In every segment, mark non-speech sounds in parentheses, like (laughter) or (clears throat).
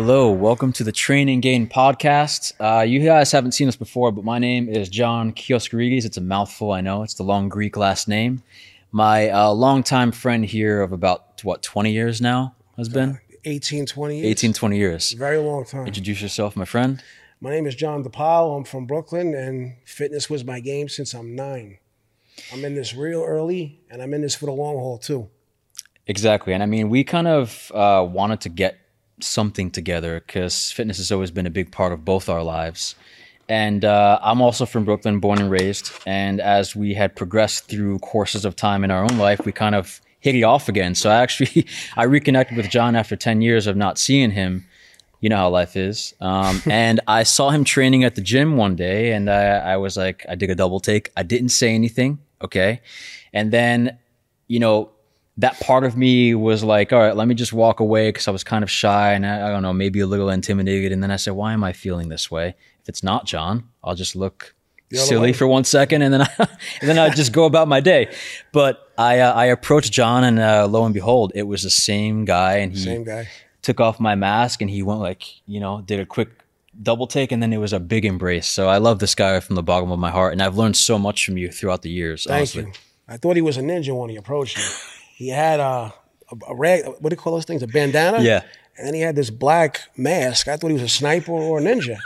Hello, welcome to the Train and Gain podcast. Uh, you guys haven't seen us before, but my name is John Kioskarides. It's a mouthful, I know. It's the long Greek last name. My uh, longtime friend here of about, what, 20 years now has been? 18, 20 years. 18, 20 years. Very long time. Introduce yourself, my friend. My name is John DePaul. I'm from Brooklyn, and fitness was my game since I'm nine. I'm in this real early, and I'm in this for the long haul, too. Exactly. And I mean, we kind of uh, wanted to get something together because fitness has always been a big part of both our lives. And uh, I'm also from Brooklyn, born and raised. And as we had progressed through courses of time in our own life, we kind of hit it off again. So I actually, (laughs) I reconnected with John after 10 years of not seeing him. You know how life is. Um, (laughs) and I saw him training at the gym one day and I, I was like, I did a double take. I didn't say anything. Okay. And then, you know, that part of me was like, all right, let me just walk away because I was kind of shy and I, I, don't know, maybe a little intimidated. And then I said, why am I feeling this way? If it's not John, I'll just look silly for one second and then I, (laughs) and then I just go about my day. But I uh, I approached John and uh, lo and behold, it was the same guy and he Same guy. took off my mask and he went like, you know, did a quick double take and then it was a big embrace. So I love this guy from the bottom of my heart and I've learned so much from you throughout the years. Thank honestly. you. I thought he was a ninja when he approached me. (laughs) He had uh, a, a rag, what do you call those things? A bandana? Yeah. And then he had this black mask. I thought he was a sniper or a ninja.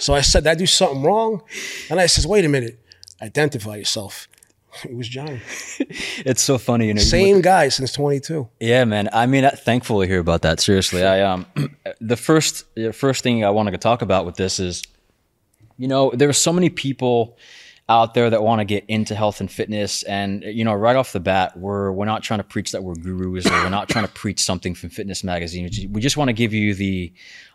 so I said, Did I do something wrong? And I says, Wait a minute. Identify yourself. (laughs) It was Johnny. (laughs) It's so funny, you know. Same guy since 22. Yeah, man. I mean, thankful to hear about that. Seriously, I um, (clears throat) the first the first thing I wanted to talk about with this is, you know, there are so many people out there that want to get into health and fitness, and you know, right off the bat, we're we're not trying to preach that we're gurus, or we're not trying to preach something from Fitness Magazine. We just want to give you the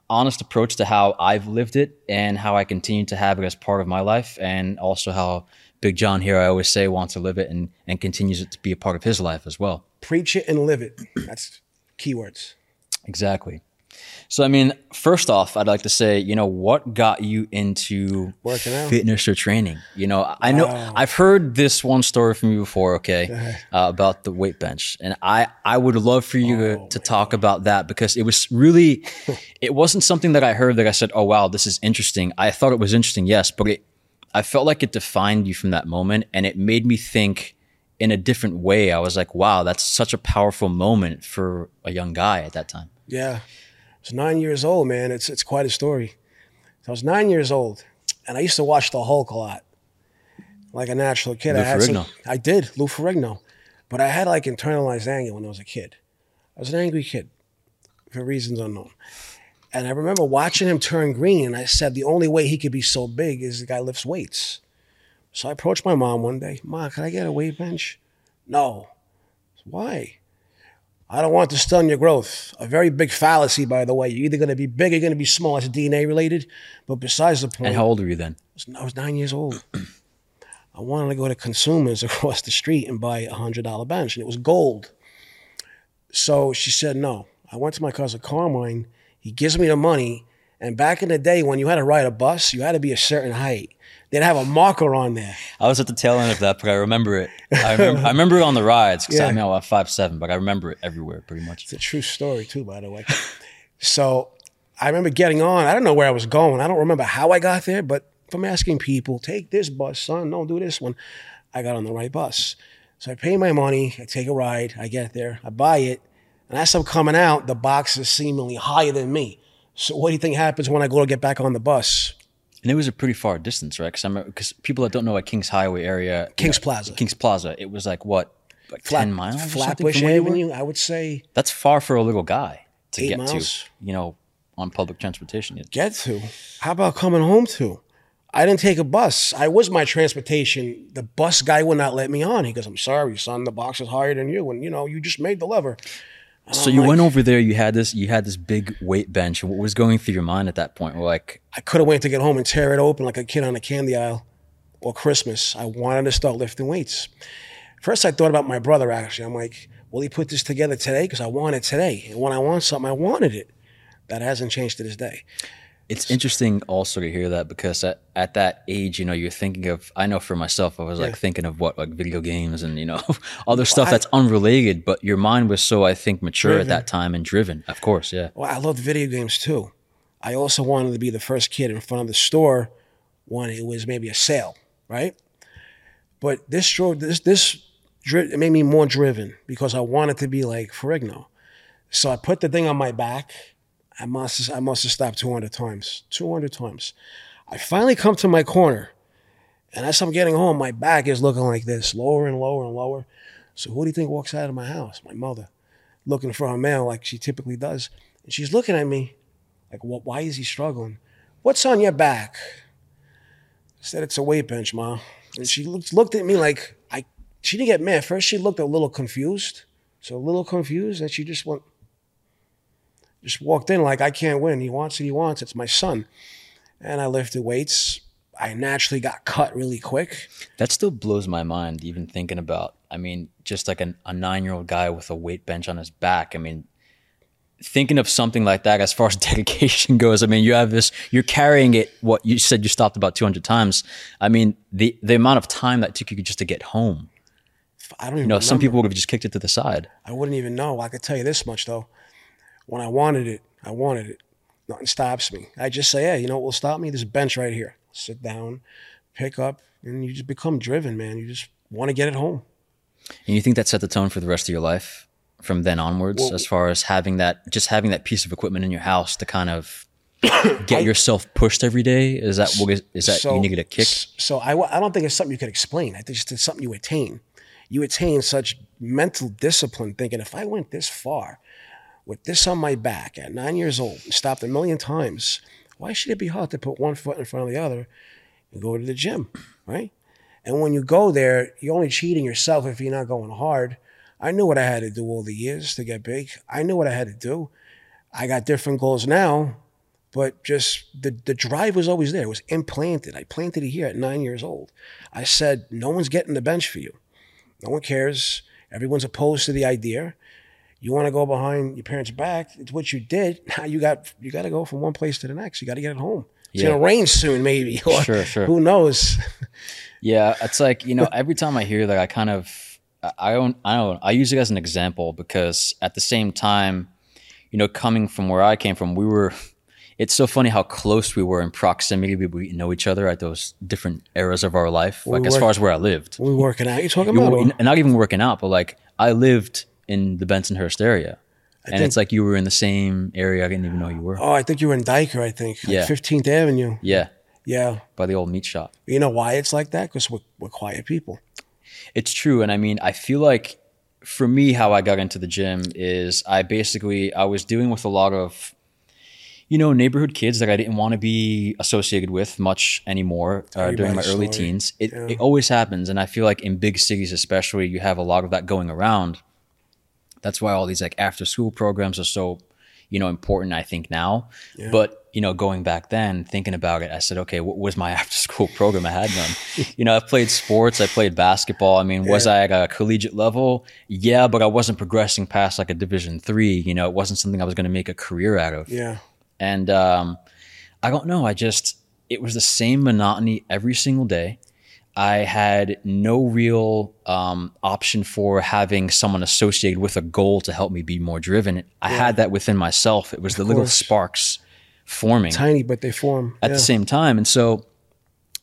honest approach to how I've lived it and how I continue to have it as part of my life, and also how Big John here, I always say, wants to live it and and continues it to be a part of his life as well. Preach it and live it. That's keywords. Exactly. So, I mean, first off, I'd like to say, you know, what got you into Working out. fitness or training? You know, I know I've heard this one story from you before, okay, (laughs) uh, about the weight bench, and I I would love for you to, to talk about that because it was really, (laughs) it wasn't something that I heard that I said, oh wow, this is interesting. I thought it was interesting, yes, but it, I felt like it defined you from that moment, and it made me think in a different way. I was like, wow, that's such a powerful moment for a young guy at that time. Yeah. I was nine years old, man. It's it's quite a story. So I was nine years old, and I used to watch the Hulk a lot, like a natural kid. Lou I had some, I did Lou Ferrigno, but I had like internalized anger when I was a kid. I was an angry kid for reasons unknown. And I remember watching him turn green, and I said the only way he could be so big is the guy lifts weights. So I approached my mom one day. Mom, can I get a weight bench? No. Why? I don't want to stun your growth. A very big fallacy, by the way. You're either going to be big or you're going to be small. That's DNA related. But besides the point. point, And how old were you then? I was nine years old. (clears throat) I wanted to go to consumers (laughs) across the street and buy a hundred dollar bench, and it was gold. So she said no. I went to my cousin Carmine. He gives me the money, and back in the day when you had to ride a bus, you had to be a certain height. They'd have a marker on there. I was at the tail end of that, but I remember it. I remember, I remember it on the rides because Yeah. I know I'm five seven, but I remember it everywhere pretty much. It's a true story too, by the way. so I remember getting on. I don't know where I was going. I don't remember how I got there, but from asking people, take this bus, son, don't do this one. I got on the right bus. So I pay my money, I take a ride, I get there, I buy it, and as I'm coming out, the box is seemingly higher than me. So what do you think happens when I go to get back on the bus? And it was a pretty far distance, right? Because I'm because people that don't know a Kings Highway area, you Kings know, Plaza. Kings Plaza, it was like what, like ten miles, Flatbush you? Avenue, I would say That's far for a little guy to get miles. to, you know, on public transportation. get to. How about coming home to? I didn't take a bus. I was my transportation. The bus guy would not let me on. He goes, I'm sorry, son, the box is higher than you. And you know, you just made the lever. So oh you went over there. You had this. You had this big weight bench. What was going through your mind at that point? Like, I could have waited to get home and tear it open like a kid on a candy aisle or Christmas. I wanted to start lifting weights. First, I thought about my brother, actually. I'm like, will he put this together today? Because I want it today. And when I want something, I wanted it. That hasn't changed to this day. It's interesting also to hear that because at, at that age, you know, you're thinking of, I know for myself, I was like thinking of what, like video games and, you know, (laughs) other stuff I- that's unrelated, but your mind was so, I think, mature at that time and driven. Of course, yeah. Well, I loved video games too. I also wanted to be the first kid in front of the store when it was maybe a sale, right? But this drove this this dri- it made me more driven because I wanted to be like Ferrigno. So I put the thing on my back. I must I must have stopped 200 times. 200 times. I finally come to my corner, and as I'm getting home, my back is looking like this, lower and lower and lower. So who do you think walks out of my house? My mother, looking for her mail like she typically does, and she's looking at me like, "What? Why is he struggling? What's on your back?" I said, "It's a weight bench, ma." And she looked looked at me like I. She didn't get mad. First, she looked a little confused, so a little confused, and she just went, just walked in like, "I can't win. He wants it. He wants it. It's my son." And I lifted weights. I naturally got cut really quick. That still blows my mind, even thinking about. I mean, just like an, a nine year old guy with a weight bench on his back. I mean, thinking of something like that as far as (laughs) dedication goes. I mean, you have this, you're carrying it. What you said you stopped about 200 times. I mean, the the amount of time that took you just to get home. I don't even You know, some people would have just kicked it to the side. I wouldn't even know. I could tell you this much though. When I wanted it, I wanted it. Nothing stops me. I just say, hey, you know what will stop me? This bench right here. Sit down, pick up, and you just become driven, man. You just want to get it home. And you think that set the tone for the rest of your life from then onwards, Well- as far as having that, just having that piece of equipment in your house to kind of (coughs) get yourself pushed every day? Is that what is, is that you needed a kick? So I, I don't think it's something you could explain. I think it's just something you attain. You attain such mental discipline thinking if I went this far with this on my back at nine years old stopped a million times, why should it be hard to put one foot in front of the other and go to the gym, right? And when you go there, you're only cheating yourself if you're not going hard. I knew what I had to do all the years to get big. I knew what I had to do. I got different goals now, but just the, the drive was always there. It was implanted. I planted it here at nine years old. I said, no one's getting the bench for you. No one cares. Everyone's opposed to the idea. You want to go behind your parents' back. It's what you did. (laughs) Now you got you got to go from one place to the next. You got to get it home. It's Yeah. gonna rain soon, maybe. (laughs) Sure, sure. Who knows? (laughs) Yeah, it's like you know, every time I hear that, I kind of, I- don't, I don't, I use it as an example because at the same time, you know, coming from where I came from, we were. It's so funny how close we were in proximity. We, we know each other at those different eras of our life, like as far as where I lived. we were working out. You talking about? were- not even working out, but like I lived in the Bensonhurst area, and think- it's like you were in the same area. I didn't even know you were. oh, I think you were in Dyker. I think. Yeah. Fifteenth Avenue. Yeah, Yeah. by the old meat shop. You know why it's like that? Because we're, we're quiet people. It's true, and I mean, I feel like for me, how I got into the gym is I basically I was dealing with a lot of, you know, neighborhood kids that I didn't want to be associated with much anymore uh, during my early story. teens. It it always happens, and I feel like in big cities, especially, you have a lot of that going around. That's why all these like after school programs are so, you know, important. I think now, but you know, going back then, thinking about it, I said, okay, what was my (laughs) after school program? I had none. (laughs) you know, I played sports, I played basketball. I mean, was I at a collegiate level? Yeah, but I wasn't progressing past like a Division three. You know, it wasn't something I was going to make a career out of. Yeah. And um, I don't know. I just it was the same monotony every single day. I had no real um, option for having someone associated with a goal to help me be more driven. I had that within myself. It was the little sparks forming Tiny, but they form. at yeah. the same time. And so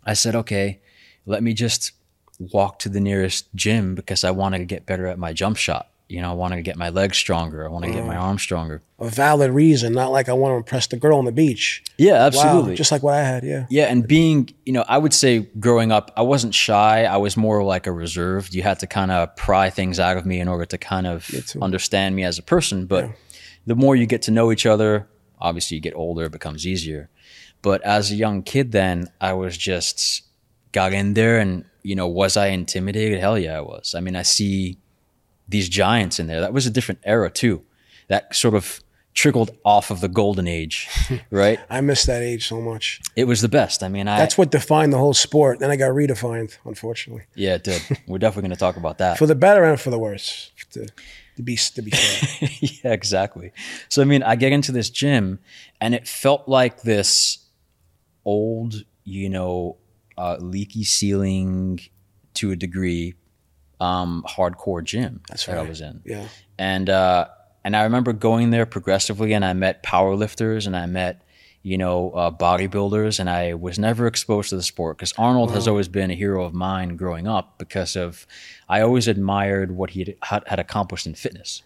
I said, okay, let me just walk to the nearest gym because I want to get better at my jump shot. You know, I want to get my legs stronger. I want to get my mm. arms stronger. a valid reason, not like I want to impress the girl on the beach. Yeah, Wow, absolutely. just like what I had. Yeah. Yeah, and being, you know, I would say growing up, I wasn't shy. I was more like a reserved. You had to kind of pry things out of me in order to kind of understand me as a person. But the more you get to know each other, obviously you get older, it becomes easier. But as a young kid, then I was just got in there, and you know, was I intimidated? Hell yeah, I was. I mean, I see these giants in there. That was a different era too. That sort of trickled off of the golden age, (laughs) right? I miss that age so much. It was the best. I mean, I That's what defined the whole sport. Then I got redefined, unfortunately, Yeah, it did. (laughs) We're definitely going to talk about that. for the better and for the worse. The, To be to be fair. (laughs) yeah, exactly. So I mean, I get into this gym, and it felt like this old, you know, uh, leaky ceiling to a degree, um, hardcore gym That's that I was in. yeah. and uh, and I remember going there progressively, and I met powerlifters, and I met you know uh, bodybuilders, and I was never exposed to the sport because Arnold has always been a hero of mine growing up because of I always admired what he had, had accomplished in fitness,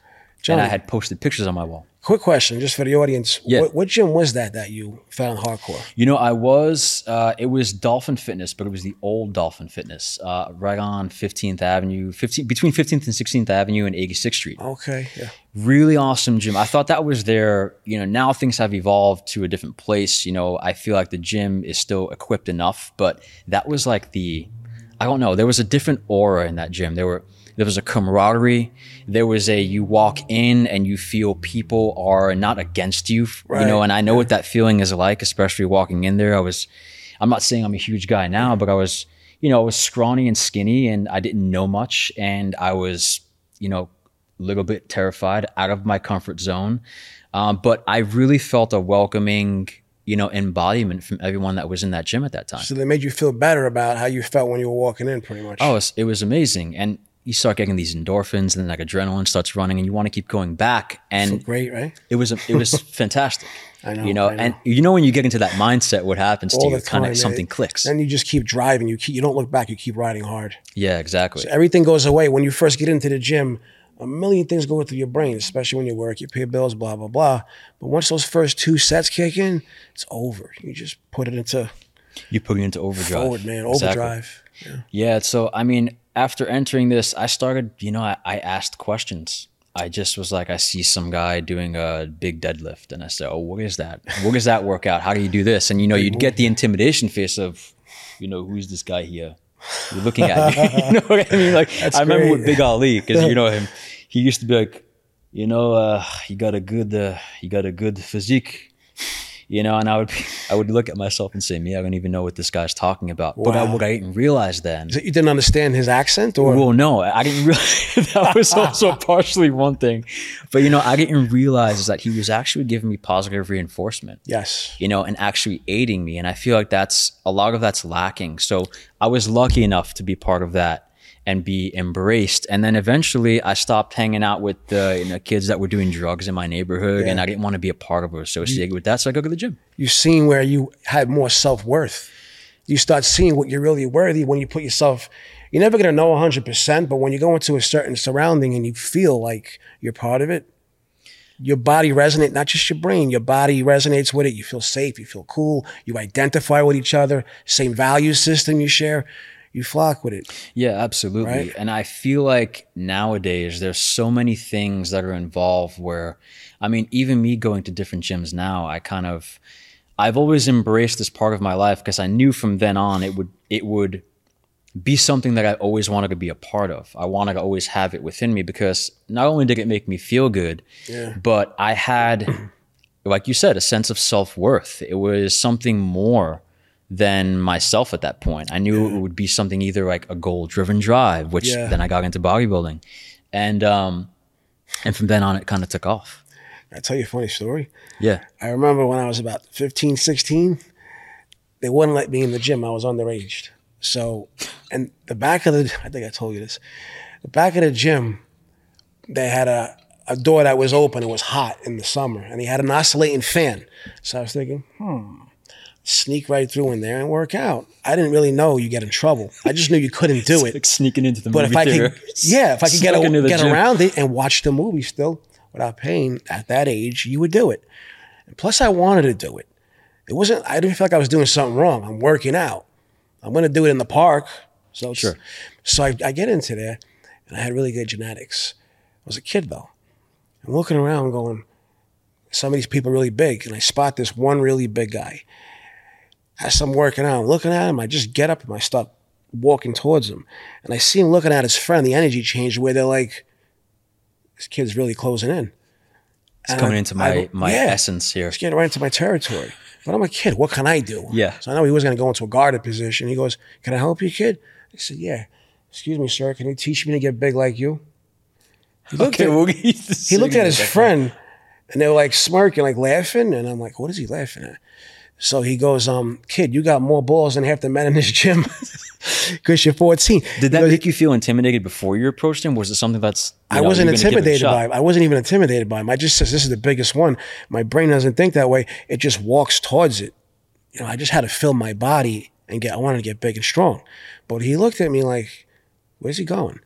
and I had posted pictures on my wall. Quick question, just for the audience. Yeah. What, what gym was that that you found hardcore? You know, I was uh, it was Dolphin Fitness, but it was the old Dolphin Fitness, uh, right on Fifteenth Avenue, fifteen between Fifteenth and Sixteenth Avenue and Eighty Sixth Street. Okay. Yeah. really awesome gym. I thought that was their, you know, now things have evolved to a different place. You know, I feel like the gym is still equipped enough, but that was like the, I don't know, there was a different aura in that gym. There were, there was a camaraderie. There was a, you walk in and you feel people are not against you, you know, and I know what that feeling is like, especially walking in there. I was, I'm not saying I'm a huge guy now, but I was, you know, I was scrawny and skinny and I didn't know much. And I was, you know, a little bit terrified, out of my comfort zone. Um, but I really felt a welcoming, you know, embodiment from everyone that was in that gym at that time. So they made you feel better about how you felt when you were walking in, pretty much. Oh, it was, it was amazing. And you start getting these endorphins and then like adrenaline starts running and you want to keep going back. And great, right? it was, it was (laughs) fantastic. I know, You know, I know. and you know, when you get into that mindset, what happens to All you? the Kind of something eh? clicks. Then you just keep driving. You keep, you don't look back. You keep riding hard. Yeah, exactly. Everything goes away when you first get into the gym. A million things go through your brain, especially when you work, you pay bills, blah blah blah. But once those first two sets kick in, it's over. You just put it into You put it into overdrive. forward, man. Exactly. Overdrive. Yeah. So, I mean, after entering this, I started, you know, I, I asked questions. I just was like, I see some guy doing a big deadlift. And I said, Oh, what is that? What does that work out? How do you do this? And, you know, you'd get the intimidation face of, you know, who's this guy here? You're looking at me. (laughs) you know what I mean? Like, I remember great. with Big Ali, because you know him, he used to be like, you know, uh, you got a good, uh, you got a good physique. You know, and I would, (laughs) I would look at myself and say, "Me, I don't even know what this guy's talking about." But I, what I didn't realize then You didn't understand his accent, or well, no, I didn't (laughs) realize that was also (laughs) partially one thing. But you know, I didn't realize is that he was actually giving me positive reinforcement. yes, You know, and actually aiding me, and I feel like that's a lot of that's lacking. So I was lucky enough to be part of that and be embraced. And then eventually, I stopped hanging out with the you know kids that were doing drugs in my neighborhood, and I didn't want to be a part of or associated with that. So I go to the gym. you seen where you had more self worth. You start seeing what you're really worthy when you put yourself. You're never gonna know 100, percent but when you go into a certain surrounding and you feel like you're part of it, your body resonates. Not just your brain, your body resonates with it. You feel safe. You feel cool. You identify with each other. Same value system you share. You flock with it. Yeah, absolutely. Right? And I feel like nowadays there's so many things that are involved where, I mean, even me going to different gyms now, I kind of, I've always embraced this part of my life because I knew from then on it would, it would be something that I always wanted to be a part of. I wanted to always have it within me because not only did it make me feel good, Yeah. but I had, like you said, a sense of self worth. It was something more than myself at that point. I knew it would be something either like a goal driven drive, which Yeah. then I got into bodybuilding. And um and from then on it kind of took off. I tell you a funny story. Yeah. I remember when I was about 15, 16, they wouldn't let me in the gym. I was underage. So, and the back of the, I think I told you this, the back of the gym, they had a, a door that was open. It was hot in the summer and he had an oscillating fan. So I was thinking, hmm, sneak right through in there and work out. I didn't really know you get in trouble. I just knew you couldn't do (laughs) it. Like sneaking into the But movie if I theater. could, yeah, if I could get, Snuck a, get gym. around it and watch the movie still without paying at that age, you would do it. And plus, I wanted to do it. It wasn't. I didn't feel like I was doing something wrong. I'm working out. I'm going to do it in the park. So, Sure. so I, I get into there, and I had really good genetics. I was a kid though. I'm looking around, going, some of these people are really big, and I spot this one really big guy. As I'm working out, I'm looking at him. I just get up and I start walking towards him, and I see him looking at his friend. The energy changed where they're like, "This kid's really closing in." It's And coming I- into my I- my yeah. essence here. It's getting right into my territory. But I'm a kid. What can I do? Yeah. So I know he was going to go into a guarded position. He goes, "Can I help you, kid?" I said, "Yeah." Excuse me, sir. Can you teach me to get big like you? He looked Okay, at, we'll get used to he looked at his friend and they were like smirking, like laughing. And I'm like, what is he laughing at? So he goes, um, kid, you got more balls than half the men in this gym (laughs) because you're 14. Did that goes, make you feel intimidated before you approached him? Was it something that's I know, wasn't you're gonna give it a intimidated by him. I wasn't even intimidated by him. I just says this is the biggest one. My brain doesn't think that way. It just walks towards it. You know, I just had to fill my body and get. I wanted to get big and strong. But he looked at me like, "Where's he going?"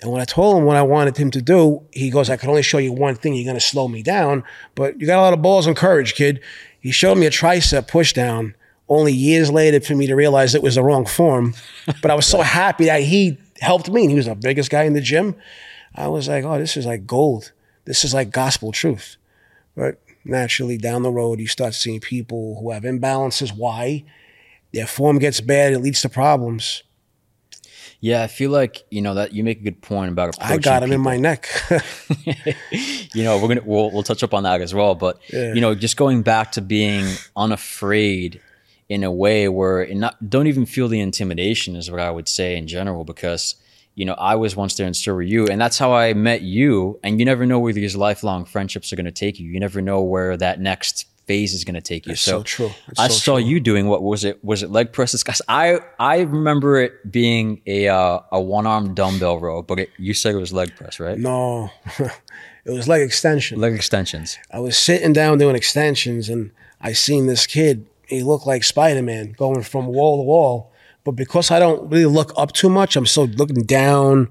And when I told him what I wanted him to do, he goes, "I can only show you one thing. You're going to slow me down, but you got a lot of balls and courage, kid." He showed me a tricep pushdown. Only years later for me to realize it was the wrong form. But I was so happy that he helped me, and he was the biggest guy in the gym. I was like, oh, this is like gold. This is like gospel truth. But naturally, down the road, you start seeing people who have imbalances. Why? Their form gets bad, it leads to problems. Yeah, I feel like you know that you make a good point about I got him in my neck. (laughs) you know we're gonna we'll, we'll touch up on that as well but you know just going back to being unafraid in a way where not don't even feel the intimidation is what i would say in general because you know i was once there and so were you and that's how i met you and you never know where these lifelong friendships are going to take you. You never know where that next phase is going to take you so true. It's i so saw true. you doing what was it was it leg presses guys i i remember it being a uh, a one-arm dumbbell row but it, you said it was leg press right no, (laughs) it was leg extension. leg extensions I was sitting down doing extensions, and I seen this kid. He looked like Spider Man going from wall to wall. But because I don't really look up too much, I'm so looking down,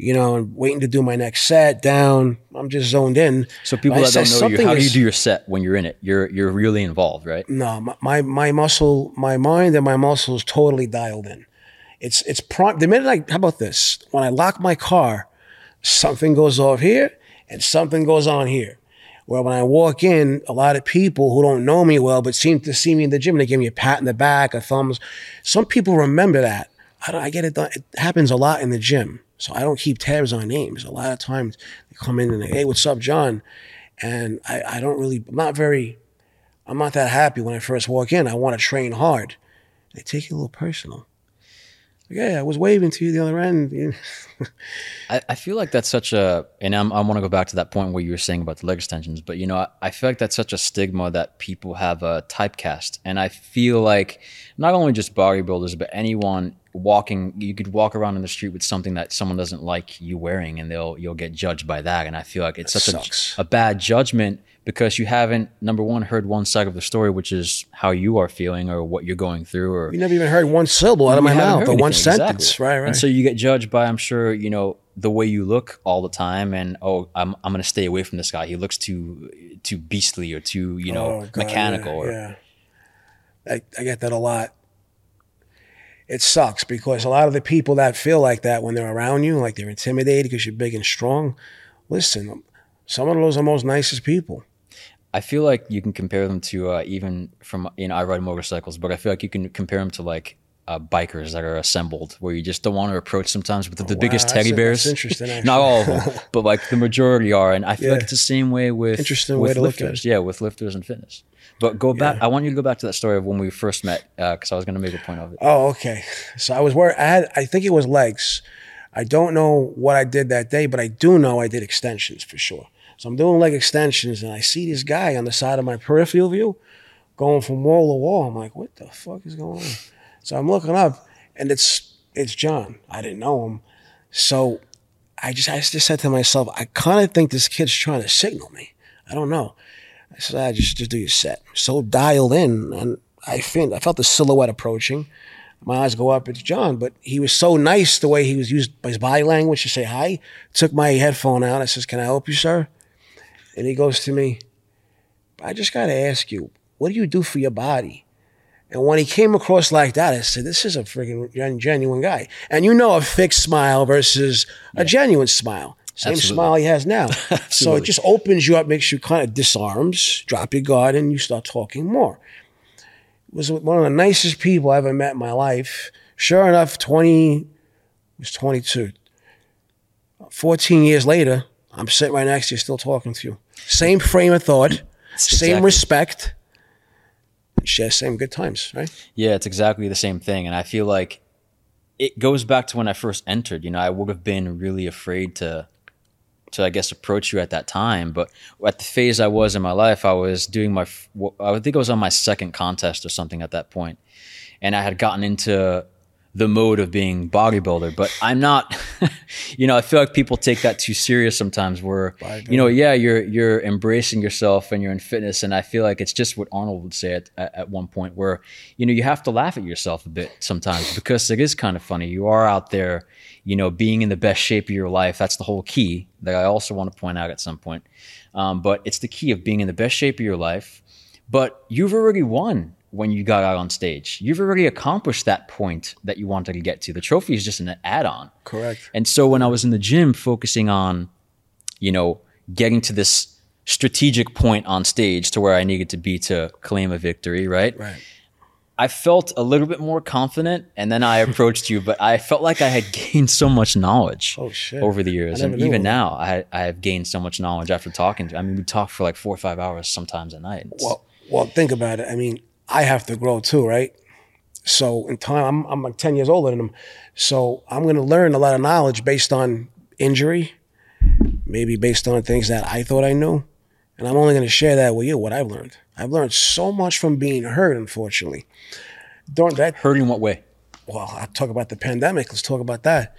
you know, and waiting to do my next set down. I'm just zoned in. So people I that don't know you, "Something how do you do your set when you're in it? You're you're really involved, right? No, my, my my muscle, my mind, and my muscles totally dialed in. It's it's prime. The minute I how about this? When I lock my car, something goes off here and something goes on here. Where when I walk in, a lot of people who don't know me well but seem to see me in the gym, they give me a pat in the back, a thumbs. Some people remember that. I, don't, I get it done. It happens a lot in the gym, so I don't keep tabs on names. A lot of times they come in and they, hey, what's up, John? And I, I don't really, I'm not very I'm not that happy when I first walk in. I want to train hard. They take it a little personal. Like, yeah, I was waving to you the other end. (laughs) I, I feel like that's such a, and I'm, I want to go back to that point where you were saying about the leg extensions, but you know, I, I feel like that's such a stigma that people have a typecast. And I feel like not only just bodybuilders, but anyone walking, you could walk around in the street with something that someone doesn't like you wearing and they'll, you'll get judged by that. And I feel like it's such a, a bad judgment because you haven't, number one, heard one side of the story, which is how you are feeling or what you're going through or You never even heard one syllable out of my mouth or one anything, sentence. Right, right. And so you get judged by, I'm sure, you know, the way you look all the time, and oh, I'm I'm gonna stay away from this guy. He looks too too beastly or too you know Oh, God, mechanical. Yeah, or, yeah. I, I get that a lot. It sucks because a lot of the people that feel like that when they're around you, like they're intimidated because you're big and strong. Listen, some of those are the most nicest people. I feel like you can compare them to uh, even from you know I ride motorcycles, but I feel like you can compare them to like uh, bikers that are assembled, where you just don't want to approach sometimes with the, the biggest that's teddy in- bears. that's interesting. (laughs) Not all of them, but like the majority are, and I feel like it's the same way with Interesting with way to look at lifters. Yeah, with lifters and fitness. But go back. I want you to go back to that story of when we first met, uh, because I was going to make a point of it. Oh, okay. So I was where I had, I think it was legs. I don't know what I did that day, but I do know I did extensions for sure. So I'm doing leg extensions and I see this guy on the side of my peripheral view going from wall to wall. I'm like, what the fuck is going on? So I'm looking up and it's it's John. I didn't know him. So I just I just said to myself, I kind of think this kid's trying to signal me. I don't know. I said, I just just do your set. So dialed in, and I felt I felt the silhouette approaching. My eyes go up. It's John, but he was so nice the way he was used by his body language to say hi. Took my headphone out. I says, "Can I help you, sir?" And he goes to me, "I just got to ask you, what do you do for your body?" And when he came across like that, I said, "This is a freaking genuine guy." And you know, a fixed smile versus a genuine smile. Same Absolutely. smile he has now. (laughs) so it just opens you up, makes you kind of disarms, drop your guard, and you start talking more. It Was one of the nicest people I ever met in my life. Sure enough, twenty was twenty two. Fourteen years later, I'm sitting right next to you, still talking to you. Same frame of thought, same Exactly. respect, share same good times, right? Yeah, it's exactly the same thing. And I feel like it goes back to when I first entered. You know, I would have been really afraid to to I guess approach you at that time. But at the phase I was in my life, I was doing my I think I was on my second contest or something at that point, and I had gotten into the mode of being bodybuilder. But I'm not, (laughs) you know, I feel like people take that too serious sometimes. Where you know, yeah, you're you're embracing yourself and you're in fitness, and I feel like it's just what Arnold would say at, at, at one point, where you know you have to laugh at yourself a bit sometimes because it is kind of funny. You are out there, you know, being in the best shape of your life. That's the whole key that I also want to point out at some point. Um, but it's the key of being in the best shape of your life. But you've already won when you got out on stage. You've already accomplished that point that you wanted to get to. The trophy is just an add on. Correct. And so when I was in the gym focusing on, you know, getting to this strategic point on stage to where I needed to be to claim a victory, right? Right. I felt a little bit more confident and then I approached you, but I felt like I had gained so much knowledge Oh, over the years. And even now I, I have gained so much knowledge after talking to I mean, we talk for like four or five hours sometimes at night. It's- Well, well, think about it. I mean, I have to grow too, right? So in time, I'm, I'm like 10 years older than him, So I'm going to learn a lot of knowledge based on injury, maybe based on things that I thought I knew. And I'm only going to share that with you, what I've learned. I've learned so much from being hurt, unfortunately. During that, hurt in what way? well, I'll talk about the pandemic. Let's talk about that.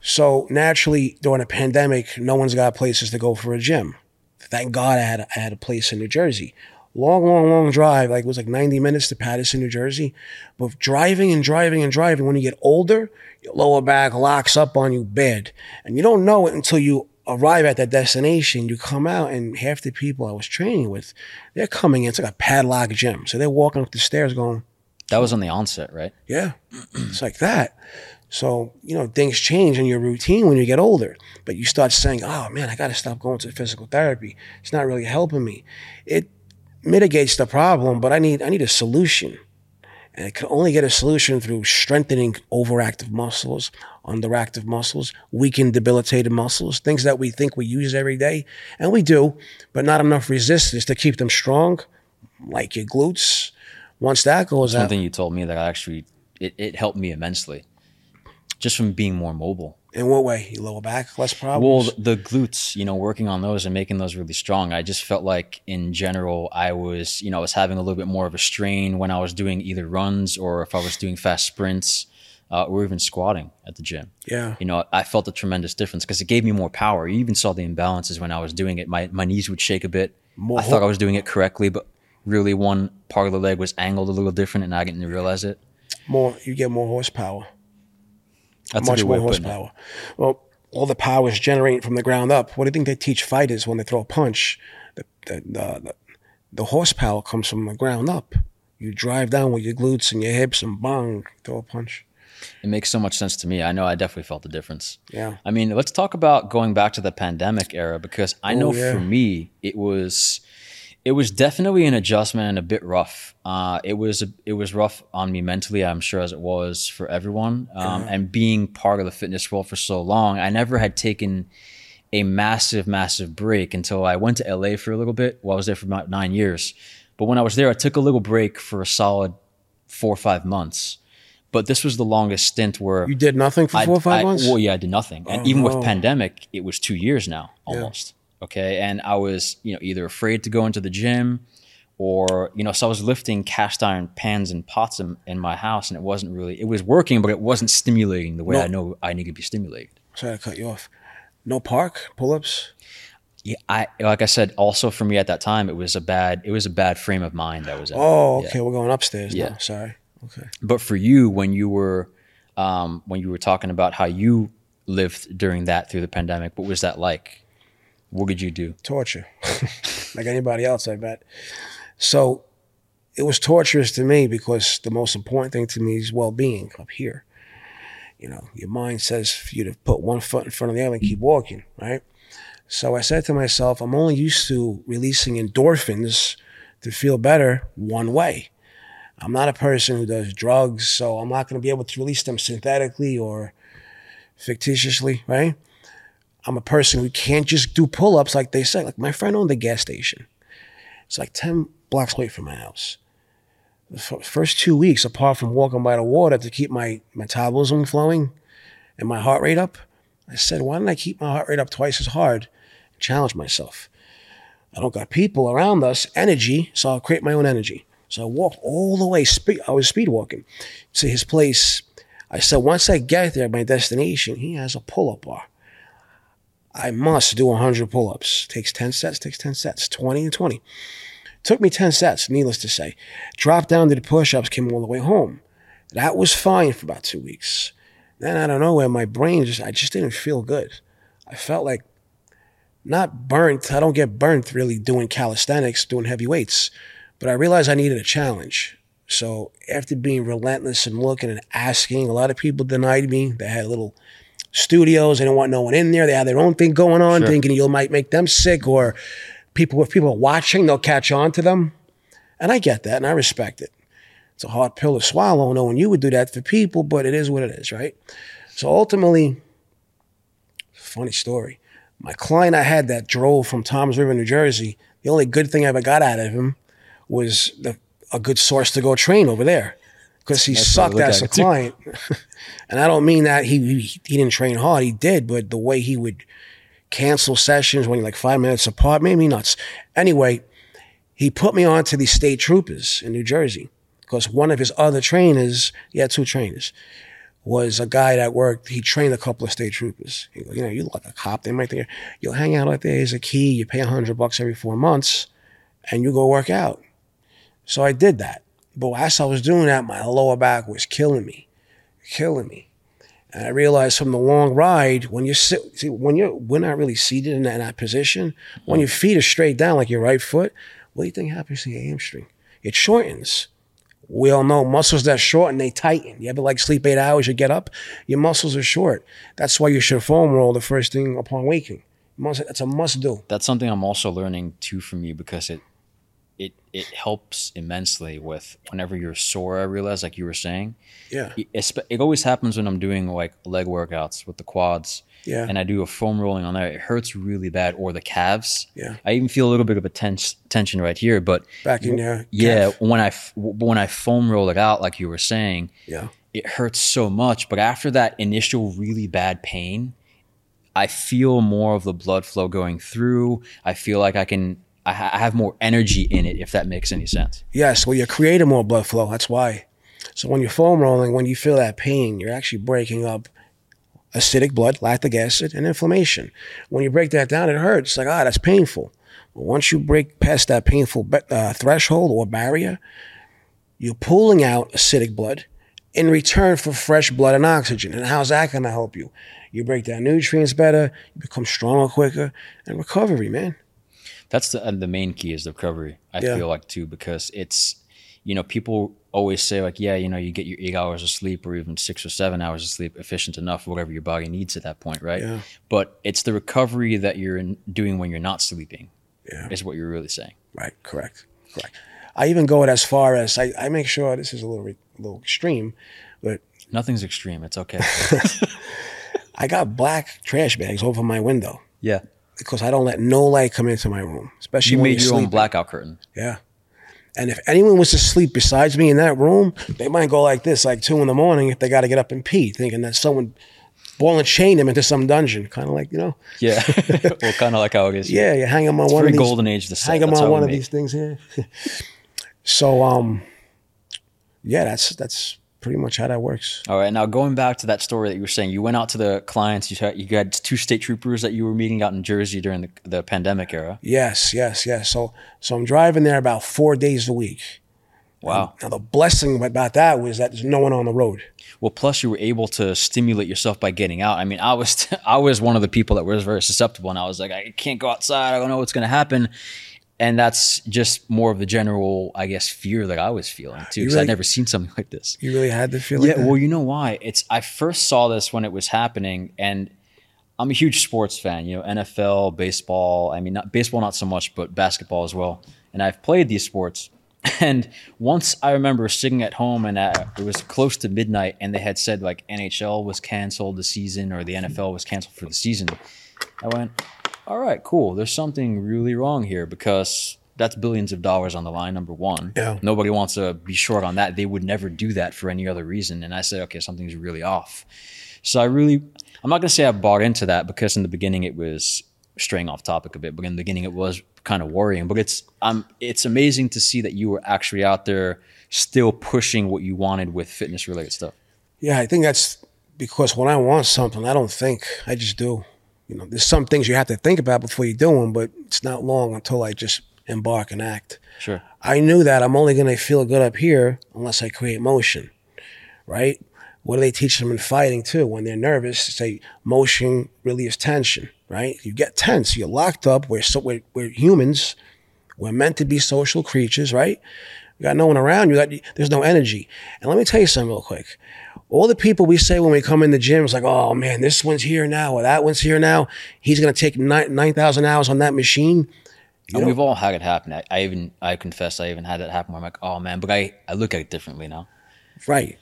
So naturally, during a pandemic, no one's got places to go for a gym. Thank God I had I had a place in New Jersey. Long, long, long drive. Like it was like 90 minutes to Paterson, New Jersey. But driving and driving and driving, when you get older, your lower back locks up on you bad. And you don't know it until you arrive at that destination. You come out and half the people I was training with, they're coming in. It's like a padlock gym. So they're walking up the stairs going, That was on the onset, right? yeah, it's like that. So, you know, things change in your routine when you get older, but you start saying, oh man, I got to stop going to physical therapy. It's not really helping me. It mitigates the problem, but I need, I need a solution. And I can only get a solution through strengthening overactive muscles, underactive muscles, weakened, debilitated muscles, things that we think we use every day. And we do, but not enough resistance to keep them strong, like your glutes. Once that goes out, Something you told me that actually it, it helped me immensely. Just from being more mobile. In what way? Your lower back, less problems? Well, the glutes, you know, working on those and making those really strong. I just felt like in general, I was, you know, I was having a little bit more of a strain when I was doing either runs or if I was doing fast sprints uh, or even squatting at the gym. yeah, You know, I felt a tremendous difference because it gave me more power. You even saw the imbalances when I was doing it. My my knees would shake a bit. More I thought I was doing it correctly, but really one part of the leg was angled a little different, and I didn't realize it. more you get more horsepower, That's much more of putting it. horsepower. Well, all the power is generated from the ground up. What do you think they teach fighters when they throw a punch? The the the, the, the horsepower comes from the ground up. You drive down with your glutes and your hips and bang, throw a punch. It makes so much sense to me. I know I definitely felt the difference. Yeah. I mean, let's talk about going back to the pandemic era because I oh, know Oh, yeah. for me it was it was definitely an adjustment and a bit rough. Uh, it was it was rough on me mentally, I'm sure, as it was for everyone. Um, And being part of the fitness world for so long, I never had taken a massive, massive break until I went to LA for a little bit. Well, I was there for about nine years, but when I was there, I took a little break for a solid four or five months. But this was the longest stint where You did nothing for I- four or five I- months. Well, yeah, I did nothing, and Oh, even no. with pandemic, it was two years now almost. Okay, and I was you know either afraid to go into the gym, or you know, so I was lifting cast iron pans and pots in, in my house, and it wasn't really it was working, but it wasn't stimulating the way No. I know I need to be stimulated. Sorry to cut you off. No park pull ups. Yeah, I like I said, also for me at that time, it was a bad it was a bad frame of mind that was in. Oh, Yeah. okay. We're going upstairs Yeah. now. Sorry. Okay. But for you, when you were um, when you were talking about how you lived during that through the pandemic, what was that like? What did you do? torture, (laughs) like anybody else, I bet. So it was torturous to me because the most important thing to me is well being up here. You know, your mind says for you to put one foot in front of the other and keep walking, right? So I said to myself, I'm only used to releasing endorphins to feel better one way. I'm not a person who does drugs, so I'm not going to be able to release them synthetically or fictitiously, right? I'm a person who can't just do pull ups like they say. Like my friend owned a gas station. It's like 10 blocks away from my house. The f- first two weeks, apart from walking by the water to keep my metabolism flowing and my heart rate up, I said, why don't I keep my heart rate up twice as hard and challenge myself? I don't got people around us, energy, so I'll create my own energy. So I walked all the way, I was speed walking to his place. I said, once I get there, my destination, he has a pull up bar. I must do 100 pull ups. Takes 10 sets, takes 10 sets, 20 and 20. Took me 10 sets, needless to say. Dropped down to the push ups, came all the way home. That was fine for about two weeks. Then I don't know where my brain just, I just didn't feel good. I felt like not burnt. I don't get burnt really doing calisthenics, doing heavy weights, but I realized I needed a challenge. So after being relentless and looking and asking, a lot of people denied me. They had a little studios. They don't want no one in there. They have their own thing going on, Sure. thinking you might make them sick or people, if people are watching, they'll catch on to them. And I get that and I respect it. It's a hard pill to swallow knowing you would do that for people, but it is what it is, right? So ultimately, funny story. My client I had that drove from Toms River, New Jersey, the only good thing I ever got out of him was the, a good source to go train over there. Because he sucked as a at it, too. client. (laughs) and I don't mean that he, he he didn't train hard, he did, but the way he would cancel sessions when you're like five minutes apart made me nuts. Anyway, he put me on to the state troopers in New Jersey because one of his other trainers, he had two trainers, was a guy that worked, he trained a couple of state troopers. He you know, you look like a cop, they might think, you'll hang out out there, here's a key, you pay a hundred bucks every four months, and you go work out. So I did that. But as I was doing that, my lower back was killing me, killing me. And I realized from the long ride, when you sit, see, when you're, we're not really seated in that, in that position, when your feet are straight down like your right foot, what do you think happens to your hamstring? It shortens. We all know muscles that shorten, they tighten. You ever like sleep eight hours, you get up, your muscles are short. That's why you should foam roll the first thing upon waking. That's a must do. That's something I'm also learning too from you because it it helps immensely with whenever you're sore. I realize, like you were saying, Yeah. it, it always happens when I'm doing like leg workouts with the quads. Yeah. and I do a foam rolling on there, it hurts really bad. Or the calves. Yeah. I even feel a little bit of a tense tension right here. But Back in there. yeah, calf. when I when I foam roll it out, like you were saying, Yeah. it hurts so much. But after that initial really bad pain, I feel more of the blood flow going through. I feel like I can. I, ha- I have more energy in it, if that makes any sense. Yes, well, you're creating more blood flow. That's why. So when you're foam rolling, when you feel that pain, you're actually breaking up acidic blood, lactic acid, and inflammation. When you break that down, it hurts. Like, ah, that's painful. But once you break past that painful uh, threshold or barrier, you're pulling out acidic blood in return for fresh blood and oxygen. And how's that going to help you? You break down nutrients better, you become stronger quicker, and recovery, man. That's the and the main key is the recovery. I Yeah. feel like too because it's you know people always say like yeah you know you get your eight hours of sleep or even six or seven hours of sleep efficient enough whatever your body needs at that point right Yeah. but it's the recovery that you're doing when you're not sleeping Yeah. is what you're really saying Right, correct, correct. I even go it as far as I, I make sure this is a little, a little extreme, but nothing's extreme it's okay (laughs) I got black trash bags over my window yeah because I don't let no light come into my room, especially you when made your own blackout curtain. Yeah. And if anyone was to sleep besides me in that room, they might go like this, like two in the morning, if they got to get up and pee, thinking that someone ball and chain them into some dungeon, kind of like you know, yeah. (laughs) Well kind of like how it is. Yeah, you hang them on it's one of these, golden age the hang them on one of these things here. (laughs) so, um, yeah, that's that's pretty much how that works. All right. Now going back to that story that you were saying, you went out to the clients. You had, you had two state troopers that you were meeting out in Jersey during the, the pandemic era. Yes, yes, yes. So, so I'm driving there about four days a week. Wow. Now the blessing about that was that there's no one on the road. Well, plus you were able to stimulate yourself by getting out. I mean, I was (laughs) I was one of the people that was very susceptible, and I was like, I can't go outside. I don't know what's going to happen. And that's just more of the general, I guess, fear that I was feeling too, because really- I'd never seen something (laughs) like this. You really had to feel Yeah, well, you know why? It's I first saw this when it was happening, and I'm a huge sports fan. You know, NFL, baseball. I mean, not baseball, not so much, but basketball as well. And I've played these sports. (laughs) And once I remember sitting at home, and it was close to midnight, and they had said like NHL was canceled the season, or the NFL was canceled for the season. I went, all right, cool. There's something really wrong here because that's billions of dollars on the line. Number one, Yeah. nobody wants to be short on that. They would never do that for any other reason. And I said, okay, something's really off. So I really, I'm not gonna say I bought into that because in the beginning it was straying off topic a bit, but in the beginning it was kind of worrying. But it's, um, it's amazing to see that you were actually out there still pushing what you wanted with fitness related stuff. Yeah, I think that's because when I want something, I don't think, I just do. You know, there's some things you have to think about before you do them, but it's not long until I just embark and act. Sure. I knew that I'm only going to feel good up here unless I create motion, right? What do they teach them in fighting too? When they're nervous, say motion relieves tension, right? You get tense, you're locked up. We're so we're, we're humans. We're meant to be social creatures, right? You got no one around you. Got there's no energy. And let me tell you something real quick. All the people we say when we come in the gym is like, oh man, this one's here now or that one's here now. He's gonna take nine nine thousand hours on that machine. And we've all had it happen. I, I even, I confess, I even had that happen where I'm like, oh man, but I, I look at it differently now. Right.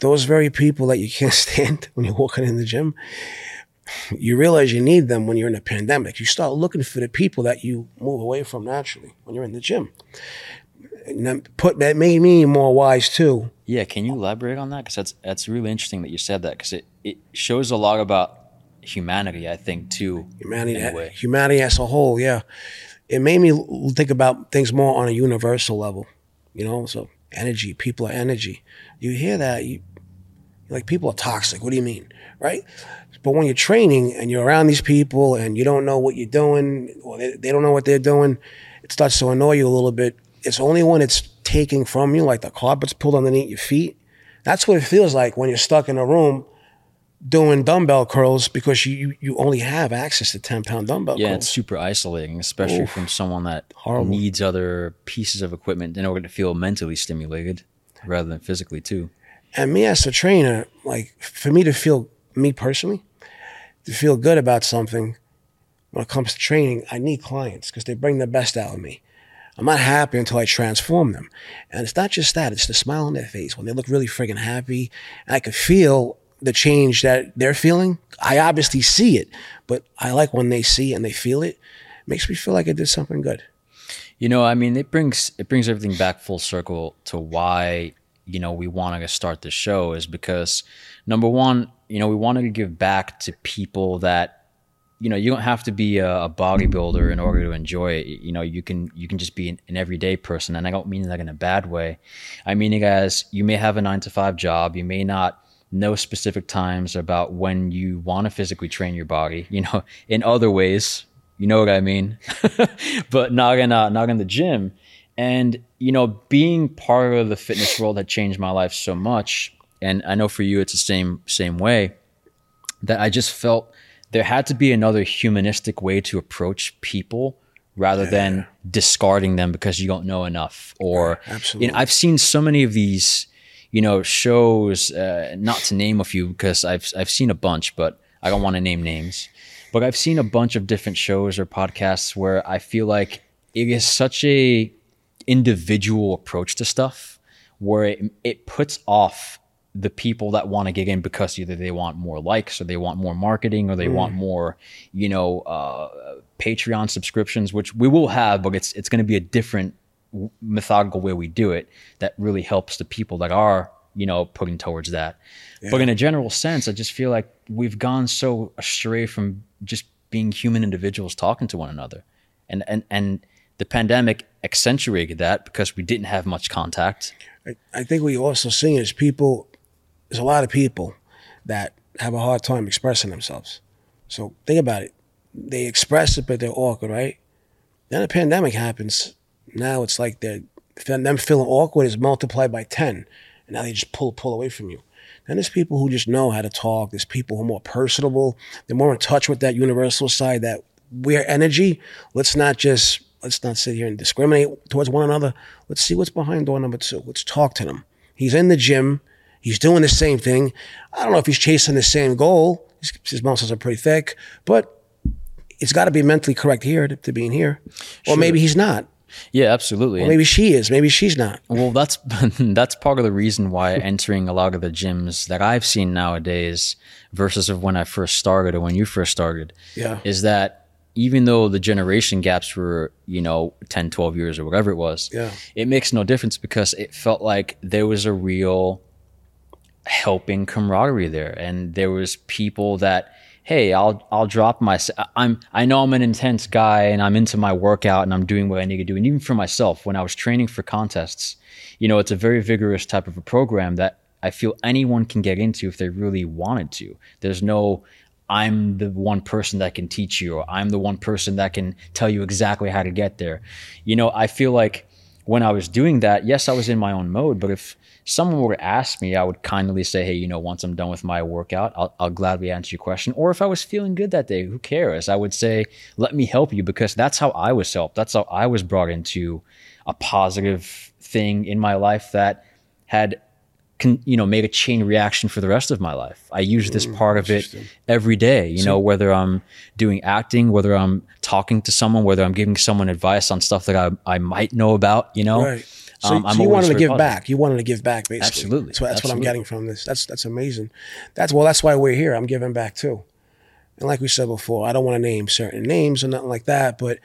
Those very people that you can't (laughs) stand when you're walking in the gym, you realize you need them when you're in a pandemic. You start looking for the people that you move away from naturally when you're in the gym. Put that made me more wise too. Yeah, can you elaborate on that? Because that's that's really interesting that you said that because it, it shows a lot about humanity. I think too. Humanity, humanity as a whole, yeah. It made me think about things more on a universal level, you know. So energy, people are energy. You hear that, you like people are toxic. What do you mean, right? But when you're training and you're around these people and you don't know what you're doing, or they, they don't know what they're doing, it starts to annoy you a little bit. It's only when it's taking from you, like the carpet's pulled underneath your feet. That's what it feels like when you're stuck in a room doing dumbbell curls because you you, only have access to 10 pound dumbbell Yeah, curls. it's super isolating, especially from someone that Horrible. needs other pieces of equipment in order to feel mentally stimulated rather than physically too. And me as a trainer, like for me to feel me personally, to feel good about something when it comes to training, I need clients because they bring the best out of me. I'm not happy until I transform them. And it's not just that, it's the smile on their face when they look really friggin' happy. I can feel the change that they're feeling. I obviously see it, but I like when they see and they feel it. It makes me feel like I did something good. You know, I mean, it brings it brings everything back full circle to why you know we want to start the show is because number one, you know, we wanted to give back to people that you know you don't have to be a, a bodybuilder in order to enjoy it. You know, you can you can just be an, an everyday person, and I don't mean that in a bad way. I mean it as you may have a nine to five job, you may not know specific times about when you want to physically train your body. (laughs) You know, in other ways, you know what I mean, (laughs) but not in uh, not in the gym. And you know, being part of the fitness world had changed my life so much. And I know for you, it's the same same way. That I just felt there had to be another humanistic way to approach people rather than discarding them because you don't know enough. Or you know, I've seen so many of these, you know, shows. Uh, not to name a few because I've I've seen a bunch, but I don't want to name names. But I've seen a bunch of different shows or podcasts where I feel like it is such a individual approach to stuff where it, it puts off the people that want to get in because either they want more likes or they want more marketing or they want more you know uh, patreon subscriptions which we will have but it's it's going to be a different methodical way we do it that really helps the people that are you know putting towards that. But in a general sense i just feel like we've gone so astray from just being human individuals talking to one another. And and and the pandemic accentuated that because we didn't have much contact. I, I think we also see is people. There's a lot of people that have a hard time expressing themselves. So think about it. They express it, but they're awkward, right? Then a pandemic happens. Now it's like they're them feeling awkward is multiplied by ten, and now they just pull pull away from you. Then there's people who just know how to talk. There's people who are more personable. They're more in touch with that universal side that we're energy. Let's not just let's not sit here and discriminate towards one another. Let's see what's behind door number two. Let's talk to them. He's in the gym. He's doing the same thing. I don't know if he's chasing the same goal. His, his muscles are pretty thick, but it's got to be mentally correct here to, to being here. Or maybe he's not. yeah absolutely Or maybe she is. Maybe she's not. Well, that's (laughs) that's part of the reason why (laughs) entering a lot of the gyms that I've seen nowadays versus of when I first started or when you first started Yeah. is that even though the generation gaps were, you know, 10, 12 years or whatever it was, Yeah. it makes no difference because it felt like there was a real helping camaraderie there. And there was people that, hey, I'll I'll drop my I'm I know I'm an intense guy and I'm into my workout and I'm doing what I need to do. And even for myself, when I was training for contests, you know, it's a very vigorous type of a program that I feel anyone can get into if they really wanted to. There's no I'm the one person that can teach you, or I'm the one person that can tell you exactly how to get there. You know, I feel like when I was doing that, yes, I was in my own mode, but if someone were to ask me, I would kindly say, hey, you know, once I'm done with my workout, I'll, I'll gladly answer your question. Or if I was feeling good that day, who cares? I would say, let me help you because that's how I was helped. That's how I was brought into a positive thing in my life that had can you know made a chain reaction for the rest of my life. I use this hmm, part of it every day. You know, whether I'm doing acting, whether I'm talking to someone, whether I'm giving someone advice on stuff that I, I might know about. You know, Right. So, Um, so you wanted to give back. You wanted to give back, basically. Absolutely. So that's what I'm getting from this. That's that's amazing. That's well. That's why we're here. I'm giving back too. And like we said before, I don't want to name certain names or nothing like that, but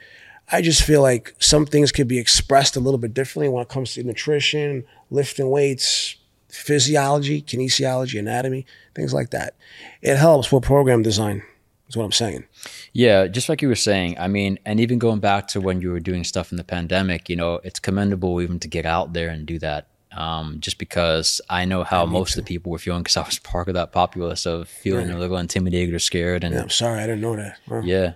I just feel like some things could be expressed a little bit differently when it comes to nutrition, lifting weights, physiology, kinesiology, anatomy, things like that. It helps with program design. Is what I'm saying. Yeah, just like you were saying. I mean, and even going back to when you were doing stuff in the pandemic, you know, it's commendable even to get out there and do that. Um, just because I know how most of the people were feeling because I was (laughs) part of that populace of feeling a little intimidated or scared. And Yeah, I'm sorry, I didn't know that. Wow. Yeah.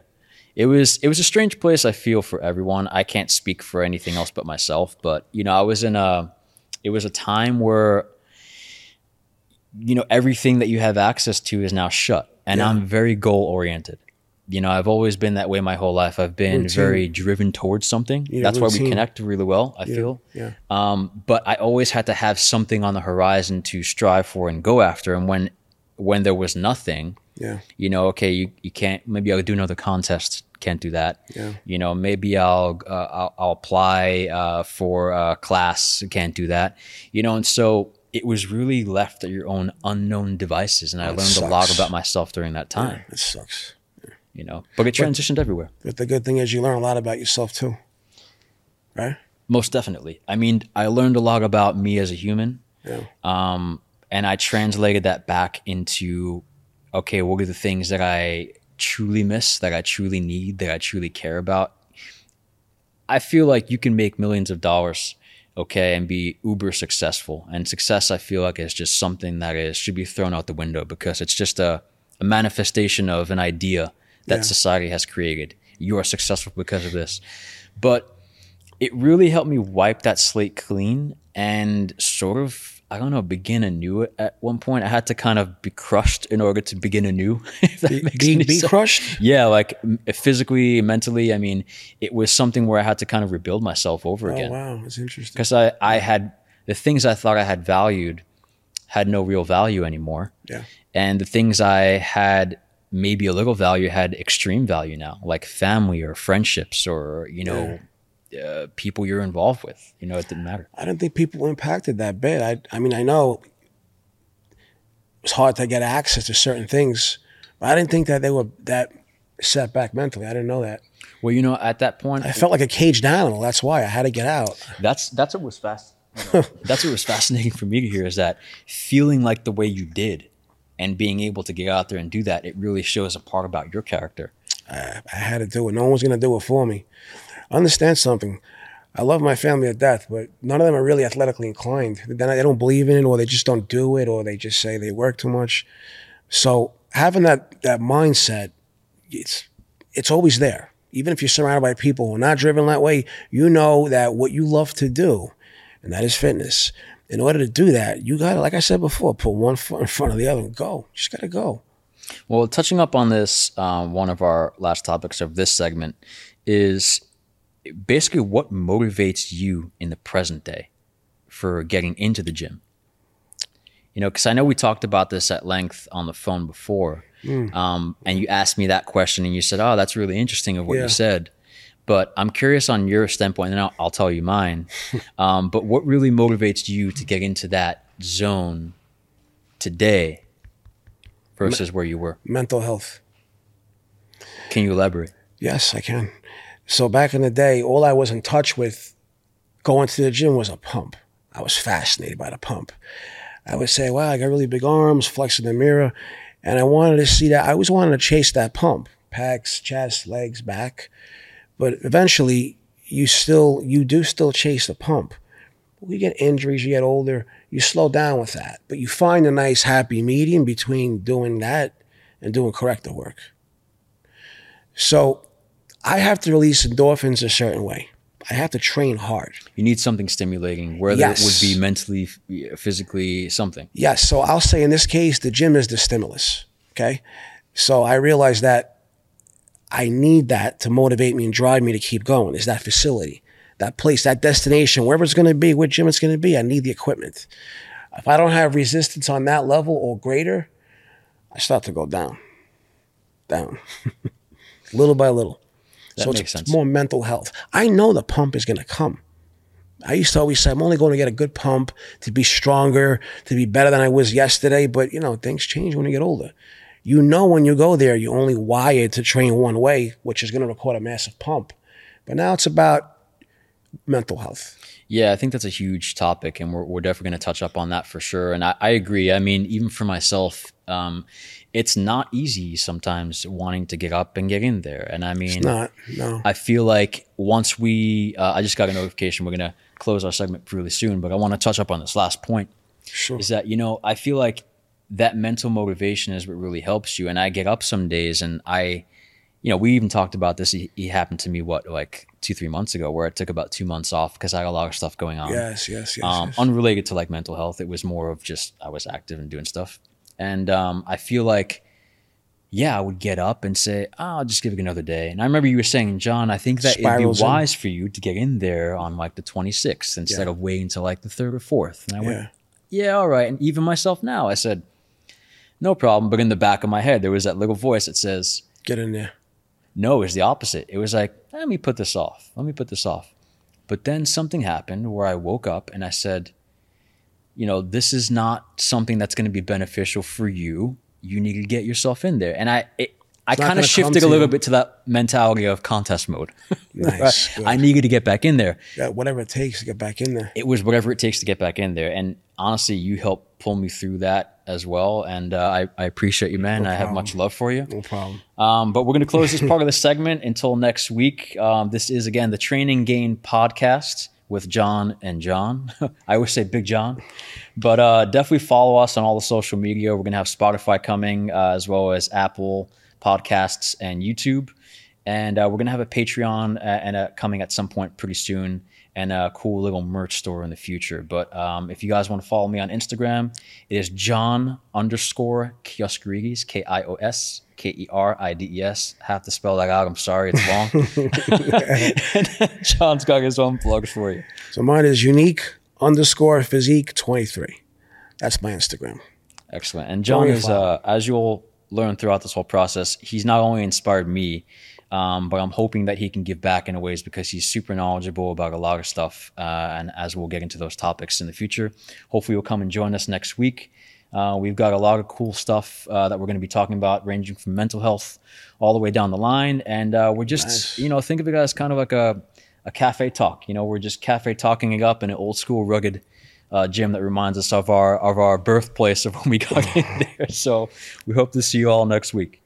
It was it was a strange place I feel for everyone. I can't speak for anything else but myself, but you know, I was in a it was a time where you know everything that you have access to is now shut and Yeah. I'm very goal oriented. You know, I've always been that way my whole life. I've been Routine. very driven towards something. Yeah, That's why we connect really well, I feel. Yeah. Um, but I always had to have something on the horizon to strive for and go after. And when when there was nothing, Yeah. you know, okay, you, you can't, maybe I'll do another contest. Can't do that. Yeah. You know, maybe I'll, uh, I'll, I'll apply, uh, for a class. Can't do that. You know, and so it was really left at your own unknown devices. And I That learned a lot about myself during that time, It sucks. you know, but it transitioned everywhere. But the good thing is you learn a lot about yourself too. Right? Most definitely. I mean, I learned a lot about me as a human. Yeah. Um, and I translated that back into, okay, what are the things that I truly miss, that I truly need, that I truly care about? I feel like you can make millions of dollars, okay, and be uber successful. And success, I feel like, is just something that is should be thrown out the window because it's just a, a manifestation of an idea that Yeah. society has created. You are successful because of this. But it really helped me wipe that slate clean and sort of I don't know begin anew at one point. I had to kind of be crushed in order to begin anew. (laughs) If that makes Be, any be sense. crushed? Yeah, like physically, mentally. I mean, it was something where I had to kind of rebuild myself over Oh, again wow. That's interesting. because I I had the things I thought I had valued had no real value anymore, Yeah. and the things I had maybe a little value had extreme value now, like family or friendships or you know. Uh, people you're involved with, you know, it didn't matter. I don't think people were impacted that bad. I, I mean, I know it's hard to get access to certain things, but I didn't think that they were that set back mentally. I didn't know that. Well, you know, at that point, I felt like a caged animal. That's why I had to get out. that's that's what was fast. (laughs) that's what was fascinating for me to hear is that feeling like the way you did, and being able to get out there and do that, it really shows a part about your character. I, I had to do it. No one was going to do it for me. Understand something. I love my family to death, but none of them are really athletically inclined. They don't believe in it, or they just don't do it, or they just say they work too much. So having that that mindset, it's it's always there. Even if you're surrounded by people who are not driven that way, you know that what you love to do, and that is fitness. In order to do that, you got to, like I said before, put one foot in front of the other and go. You just got to go. Well, touching up on this, um, one of our last topics of this segment is basically what motivates you in the present day for getting into the gym. You know, because I know we talked about this at length on the phone before, um, and you asked me that question, and you said, "Oh, that's really interesting of what Yeah. you said." But I'm curious on your standpoint, and I'll, I'll tell you mine. (laughs) um, but what really motivates you to get into that zone today versus where you were? Mental health. Can you elaborate? Yes, I can. So back in the day, all I was in touch with going to the gym was a pump. I was fascinated by the pump. I would say, wow, I got really big arms, flexing in the mirror. And I wanted to see that. I always wanted to chase that pump pecs, chest, legs, back. But eventually, you still, you do still chase the pump. You get injuries, you get older, you slow down with that. But you find a nice happy medium between doing that and doing corrective work. So I have to release endorphins a certain way. I have to train hard. You need something stimulating, whether Yes. it would be mentally, physically, something. Yes. So I'll say in this case, the gym is the stimulus. Okay. So I realize that I need that to motivate me and drive me to keep going is that facility, that place, that destination, wherever it's going to be, what gym it's going to be. I need the equipment. If I don't have resistance on that level or greater, I start to go down, down, (laughs) little by little. That so it's, makes it's sense. more mental health. I know the pump is going to come. I used to always say, I'm only going to get a good pump to be stronger, to be better than I was yesterday. But, you know, things change when you get older. You know, when you go there, you're only wired to train one way, which is going to record a massive pump. But now it's about mental health. Yeah, I think that's a huge topic, and we're, we're definitely going to touch up on that for sure. And I, I agree. I mean, even for myself, um, it's not easy sometimes wanting to get up and get in there. And I mean, Not, no. I feel like once we, uh, I just got a notification, we're going to close our segment really soon, but I want to touch up on this last point Sure. is that, you know, I feel like that mental motivation is what really helps you. And I get up some days and I, you know, we even talked about this. It, it happened to me, what, like two, three months ago, where I took about two months off because I had a lot of stuff going on. Yes, yes, yes. Um, yes. unrelated to like mental health. It was more of just I was active and doing stuff. And um, I feel like, yeah, I would get up and say, oh, I'll just give it another day. And I remember you were saying, John, I think that Spirals it'd be wise for you to get in there on like the 26th instead Yeah. of waiting until like the third or fourth. And I went, yeah. yeah, all right. And even myself now, I said, no problem. But in the back of my head, there was that little voice that says, Get in there. no, it was the opposite. It was like, let me put this off. Let me put this off. But then something happened where I woke up and I said, you know, this is not something that's going to be beneficial for you. You need to get yourself in there. And I, it, I kind of shifted a little you. bit to that mentality of contest mode. (laughs) Nice. I needed to get back in there. Yeah, whatever it takes to get back in there. It was whatever it takes to get back in there. And honestly, you helped pull me through that as well. And uh, I, I appreciate you, man. I have much love for you. No problem. Um, but we're going to close this (laughs) part of the segment until next week. Um, this is, again, the Train And Gain podcast with John and John. (laughs) I always say Big John. But uh, definitely follow us on all the social media. We're to have Spotify coming, uh, as well as Apple Podcasts and YouTube. And uh, we're to have a Patreon uh, and coming at some point pretty soon and a cool little merch store in the future. But um, if you guys want to follow me on Instagram, it is John underscore Kioskerides, K I O S K E R I D E S. Have to spell that out. I'm sorry, it's long. (laughs) (laughs) John's got his own plugs for you. So mine is unique underscore physique 23. That's my Instagram. Excellent. And John is, uh, as you'll learn throughout this whole process, he's not only inspired me, um, but I'm hoping that he can give back in a ways because he's super knowledgeable about a lot of stuff. Uh, and as we'll get into those topics in the future, hopefully you'll come and join us next week. Uh, we've got a lot of cool stuff uh, that we're going to be talking about, ranging from mental health all the way down the line. And uh, we're just, Nice. you know, think of it as kind of like a, a cafe talk. You know, we're just cafe talking it up in an old school, rugged uh, gym that reminds us of our of our birthplace of (laughs) when we got in (laughs) there. So we hope to see you all next week.